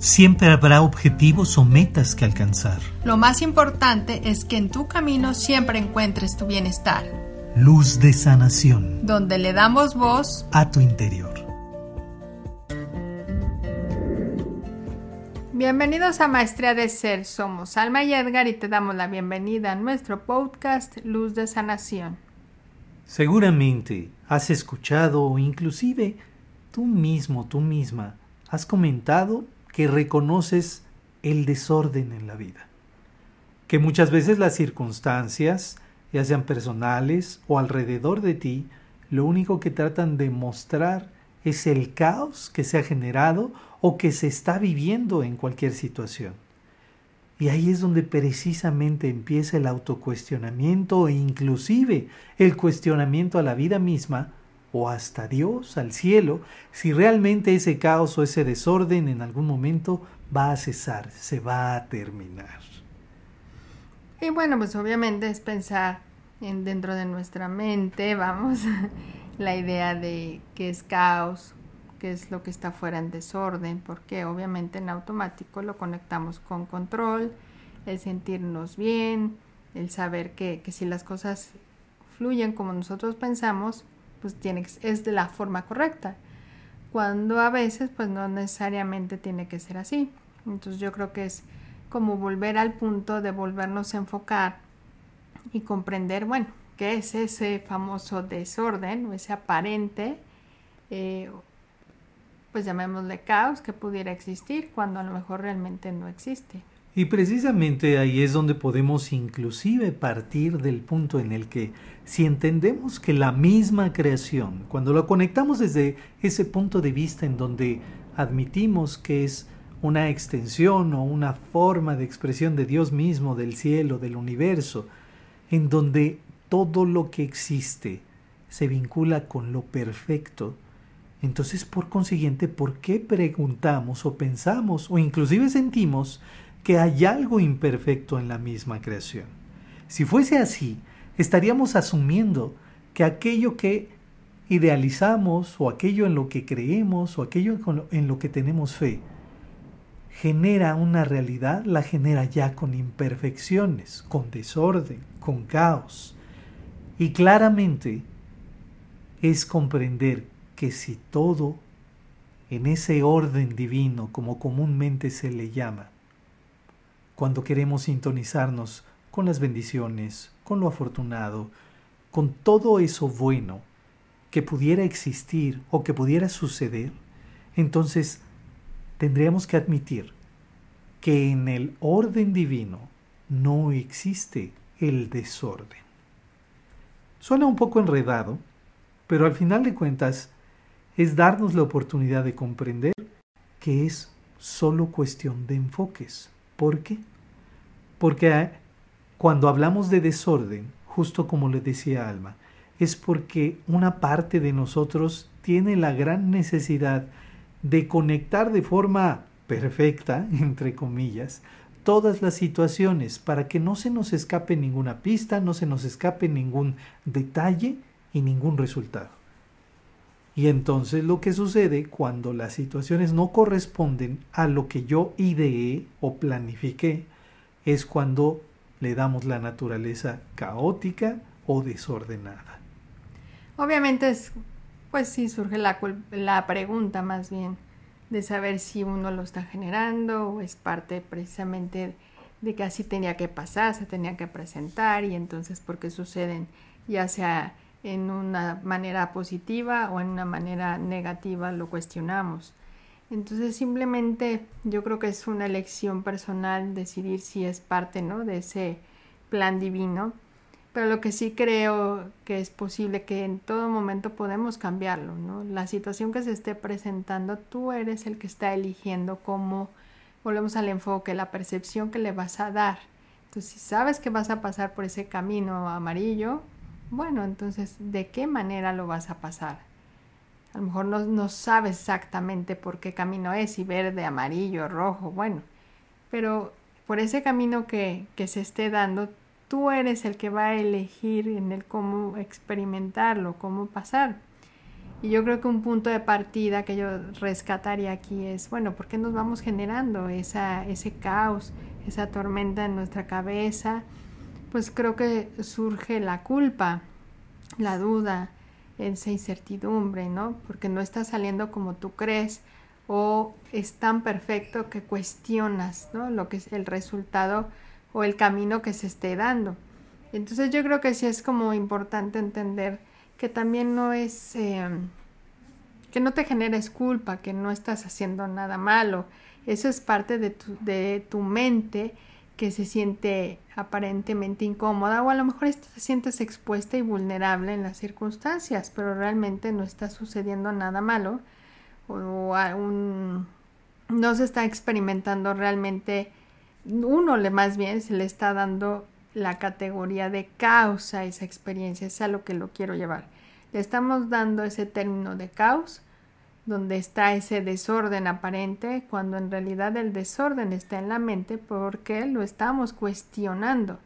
Siempre habrá objetivos o metas que alcanzar. Lo más importante es que en tu camino siempre encuentres tu bienestar. Luz de sanación. Donde le damos voz a tu interior. Bienvenidos a Maestría de Ser. Somos Alma y Edgar y te damos la bienvenida a nuestro podcast Luz de Sanación. Seguramente has escuchado o inclusive tú mismo, tú misma, has comentado que reconoces el desorden en la vida. Que muchas veces las circunstancias, ya sean personales o alrededor de ti, lo único que tratan de mostrar es el caos que se ha generado o que se está viviendo en cualquier situación. Y ahí es donde precisamente empieza el autocuestionamiento e inclusive el cuestionamiento a la vida misma o hasta Dios, al cielo, si realmente ese caos o ese desorden en algún momento va a cesar, se va a terminar. Y bueno, pues obviamente es pensar en, dentro de nuestra mente, vamos, la idea de qué es caos, qué es lo que está fuera en desorden, porque obviamente en automático lo conectamos con control, el sentirnos bien, el saber que, que si las cosas fluyen como nosotros pensamos, pues tiene, es de la forma correcta. Cuando a veces pues no necesariamente tiene que ser así. Entonces yo creo que es como volver al punto de volvernos a enfocar y comprender, bueno, qué es ese famoso desorden o ese aparente, eh, pues llamémosle caos que pudiera existir cuando a lo mejor realmente no existe. Y precisamente ahí es donde podemos inclusive partir del punto en el que si entendemos que la misma creación, cuando lo conectamos desde ese punto de vista en donde admitimos que es una extensión o una forma de expresión de Dios mismo, del cielo, del universo, en donde todo lo que existe se vincula con lo perfecto, entonces por consiguiente, ¿por qué preguntamos o pensamos o inclusive sentimos que hay algo imperfecto en la misma creación. Si fuese así, estaríamos asumiendo que aquello que idealizamos o aquello en lo que creemos o aquello en lo que tenemos fe genera una realidad, la genera ya con imperfecciones, con desorden, con caos. Y claramente es comprender que si todo en ese orden divino, como comúnmente se le llama, cuando queremos sintonizarnos con las bendiciones, con lo afortunado, con todo eso bueno que pudiera existir o que pudiera suceder, entonces tendríamos que admitir que en el orden divino no existe el desorden. Suena un poco enredado, pero al final de cuentas es darnos la oportunidad de comprender que es solo cuestión de enfoques. ¿Por qué? Porque cuando hablamos de desorden, justo como le decía Alma, es porque una parte de nosotros tiene la gran necesidad de conectar de forma perfecta, entre comillas, todas las situaciones para que no se nos escape ninguna pista, no se nos escape ningún detalle y ningún resultado. Y entonces lo que sucede cuando las situaciones no corresponden a lo que yo ideé o planifiqué es cuando le damos la naturaleza caótica o desordenada. Obviamente es, pues sí surge la, la pregunta más bien de saber si uno lo está generando o es parte precisamente de que así tenía que pasar, se tenía que presentar y entonces por qué suceden ya sea en una manera positiva o en una manera negativa lo cuestionamos. Entonces simplemente yo creo que es una elección personal decidir si es parte ¿no? de ese plan divino. Pero lo que sí creo que es posible que en todo momento podemos cambiarlo, ¿no? La situación que se esté presentando, tú eres el que está eligiendo cómo, volvemos al enfoque, la percepción que le vas a dar. Entonces, si sabes que vas a pasar por ese camino amarillo, bueno, entonces, ¿de qué manera lo vas a pasar? A lo mejor no, sabes exactamente por qué camino es, si verde, amarillo, rojo, bueno, pero por ese camino que, que se esté dando, tú eres el que va a elegir en el cómo experimentarlo, cómo pasar. Y yo creo que un punto de partida que yo rescataría aquí es, bueno, ¿por qué nos vamos generando ese caos, esa tormenta en nuestra cabeza? Pues creo que surge la culpa, la duda, esa incertidumbre, ¿no? Porque no está saliendo como tú crees o es tan perfecto que cuestionas, ¿no? Lo que es el resultado o el camino que se esté dando. Entonces yo creo que sí es como importante entender que también no es, em, que no te generes culpa, que no estás haciendo nada malo. Eso es parte de tu, de tu mente que se siente aparentemente incómoda o a lo mejor te sientes expuesta y vulnerable en las circunstancias, pero realmente no está sucediendo nada malo o un, no se está experimentando realmente, uno le más bien se le está dando la categoría de causa esa experiencia, es a lo que lo quiero llevar. Le estamos dando ese término de caos, donde está ese desorden aparente, cuando en realidad el desorden está en la mente porque lo estamos cuestionando.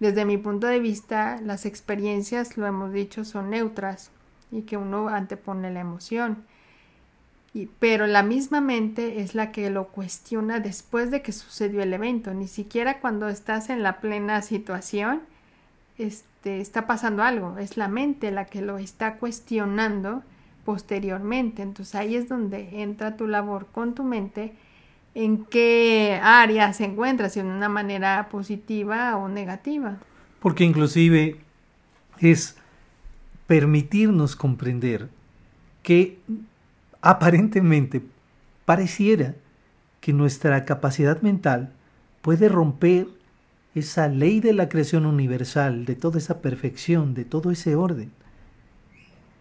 Desde mi punto de vista, las experiencias, lo hemos dicho, son neutras y que uno antepone la emoción. Pero la misma mente es la que lo cuestiona después de que sucedió el evento, ni siquiera cuando estás en la plena situación este, está pasando algo, es la mente la que lo está cuestionando posteriormente. Entonces ahí es donde entra tu labor con tu mente, en qué área se encuentra, si en una manera positiva o negativa. Porque inclusive es permitirnos comprender que aparentemente pareciera que nuestra capacidad mental puede romper esa ley de la creación universal, de toda esa perfección, de todo ese orden.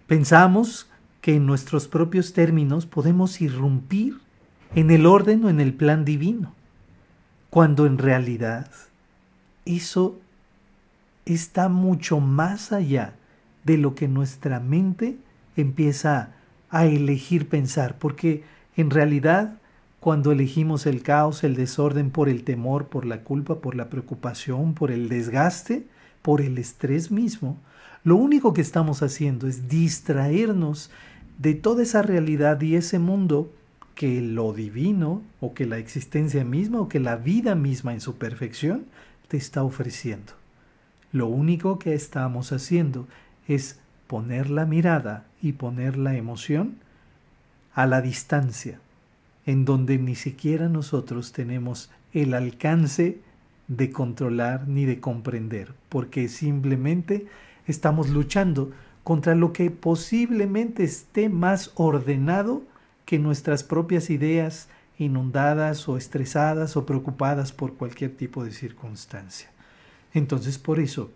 Pensamos que en nuestros propios términos podemos irrumpir en el orden o en el plan divino, cuando en realidad eso está mucho más allá de lo que nuestra mente empieza a elegir pensar, porque en realidad cuando elegimos el caos, el desorden por el temor, por la culpa, por la preocupación, por el desgaste, por el estrés mismo, lo único que estamos haciendo es distraernos de toda esa realidad y ese mundo que lo divino o que la existencia misma o que la vida misma en su perfección te está ofreciendo. Lo único que estamos haciendo es poner la mirada y poner la emoción a la distancia, en donde ni siquiera nosotros tenemos el alcance de controlar ni de comprender, porque simplemente estamos luchando contra lo que posiblemente esté más ordenado que nuestras propias ideas inundadas o estresadas o preocupadas por cualquier tipo de circunstancia. Entonces, por eso,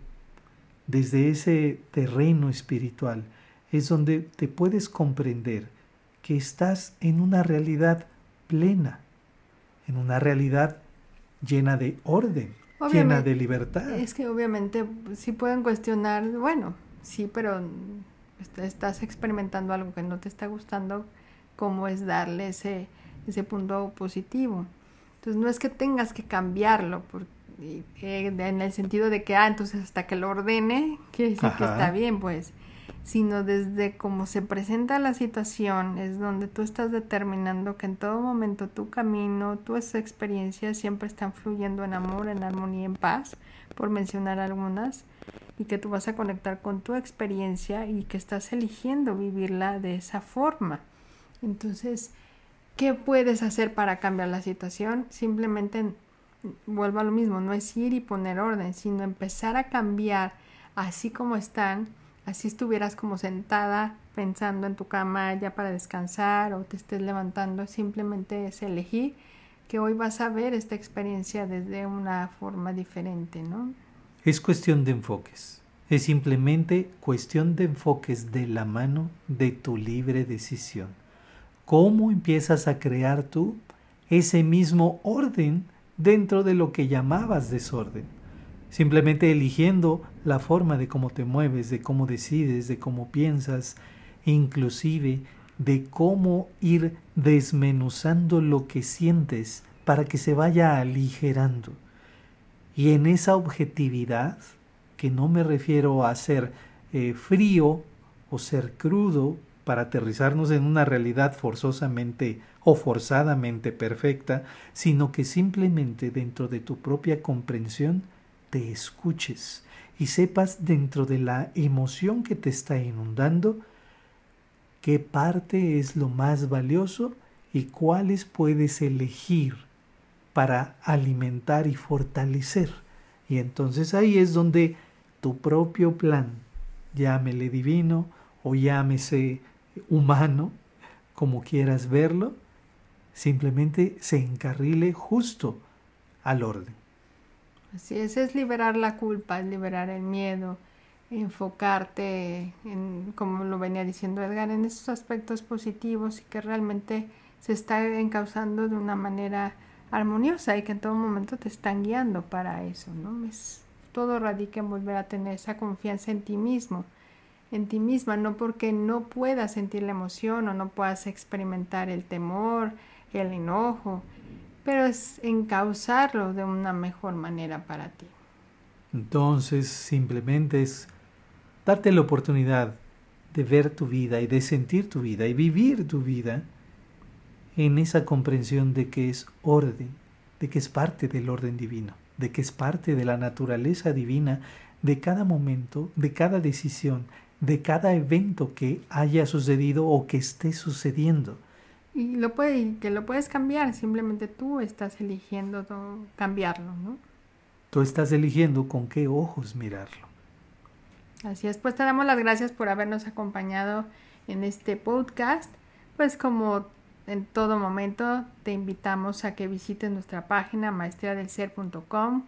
desde ese terreno espiritual es donde te puedes comprender que estás en una realidad plena, en una realidad llena de orden, llena de libertad. Es que obviamente sí pueden cuestionar, bueno, sí, pero estás experimentando algo que no te está gustando, ¿cómo es darle ese, ese punto positivo? Entonces no es que tengas que cambiarlo, porque eh, en el sentido de que, ah, entonces hasta que lo ordene, quiere decir que está bien, pues, sino desde cómo se presenta la situación, es donde tú estás determinando que en todo momento tu camino, tus experiencias siempre están fluyendo en amor, en armonía, en paz, por mencionar algunas, y que tú vas a conectar con tu experiencia y que estás eligiendo vivirla de esa forma. Entonces, ¿qué puedes hacer para cambiar la situación? Simplemente vuelvo a lo mismo, no es ir y poner orden, sino empezar a cambiar así como están, así estuvieras como sentada pensando en tu cama ya para descansar o te estés levantando, simplemente es elegir que hoy vas a ver esta experiencia desde una forma diferente, ¿no? Es cuestión de enfoques. Es simplemente cuestión de enfoques de la mano de tu libre decisión. ¿Cómo empiezas a crear tú ese mismo orden dentro de lo que llamabas desorden, simplemente eligiendo la forma de cómo te mueves, de cómo decides, de cómo piensas, inclusive de cómo ir desmenuzando lo que sientes para que se vaya aligerando. Y en esa objetividad, que no me refiero a ser eh, frío o ser crudo, para aterrizarnos en una realidad forzosamente o forzadamente perfecta, sino que simplemente dentro de tu propia comprensión te escuches y sepas dentro de la emoción que te está inundando qué parte es lo más valioso y cuáles puedes elegir para alimentar y fortalecer. Y entonces ahí es donde tu propio plan, llámele divino o llámese humano, como quieras verlo, simplemente se encarrile justo al orden. Así es, es liberar la culpa, es liberar el miedo, enfocarte en, como lo venía diciendo Edgar, en esos aspectos positivos y que realmente se está encauzando de una manera armoniosa y que en todo momento te están guiando para eso, ¿no? Todo radica en volver a tener esa confianza en ti mismo, en ti misma, no porque no puedas sentir la emoción o no puedas experimentar el temor, el enojo, pero es encauzarlo de una mejor manera para ti. Entonces, simplemente es darte la oportunidad de ver tu vida y de sentir tu vida y vivir tu vida en esa comprensión de que es orden, de que es parte del orden divino, de que es parte de la naturaleza divina de cada momento, de cada decisión, de cada evento que haya sucedido o que esté sucediendo. Y lo puede, que lo puedes cambiar, simplemente tú estás eligiendo cambiarlo, ¿no? Tú estás eligiendo con qué ojos mirarlo. Así es, pues te damos las gracias por habernos acompañado en este podcast. Pues como en todo momento te invitamos a que visites nuestra página maestriadelser.com,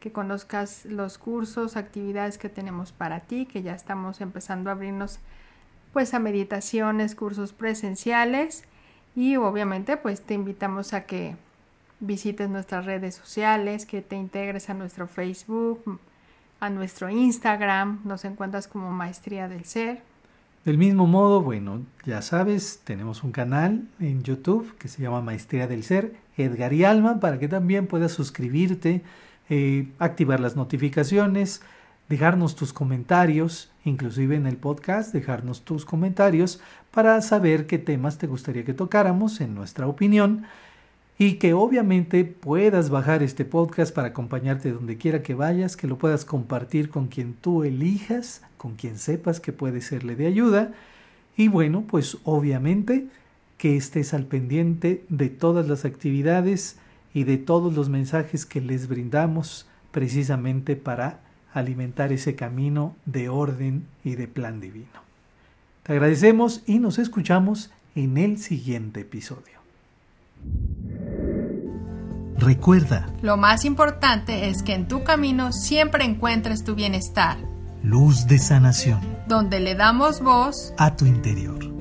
que conozcas los cursos, actividades que tenemos para ti, que ya estamos empezando a abrirnos pues a meditaciones, cursos presenciales y obviamente pues te invitamos a que visites nuestras redes sociales, que te integres a nuestro Facebook, a nuestro Instagram, nos encuentras como Maestría del Ser. Del mismo modo, bueno, ya sabes, tenemos un canal en YouTube que se llama Maestría del Ser, Edgar y Alma, para que también puedas suscribirte, eh, activar las notificaciones, dejarnos tus comentarios, inclusive en el podcast, dejarnos tus comentarios para saber qué temas te gustaría que tocáramos en nuestra opinión y que obviamente puedas bajar este podcast para acompañarte donde quiera que vayas, que lo puedas compartir con quien tú elijas, con quien sepas que puede serle de ayuda y bueno, pues obviamente que estés al pendiente de todas las actividades y de todos los mensajes que les brindamos precisamente para alimentar ese camino de orden y de plan divino. Te agradecemos y nos escuchamos en el siguiente episodio. Recuerda, lo más importante es que en tu camino siempre encuentres tu bienestar. Luz de sanación. Donde le damos voz a tu interior.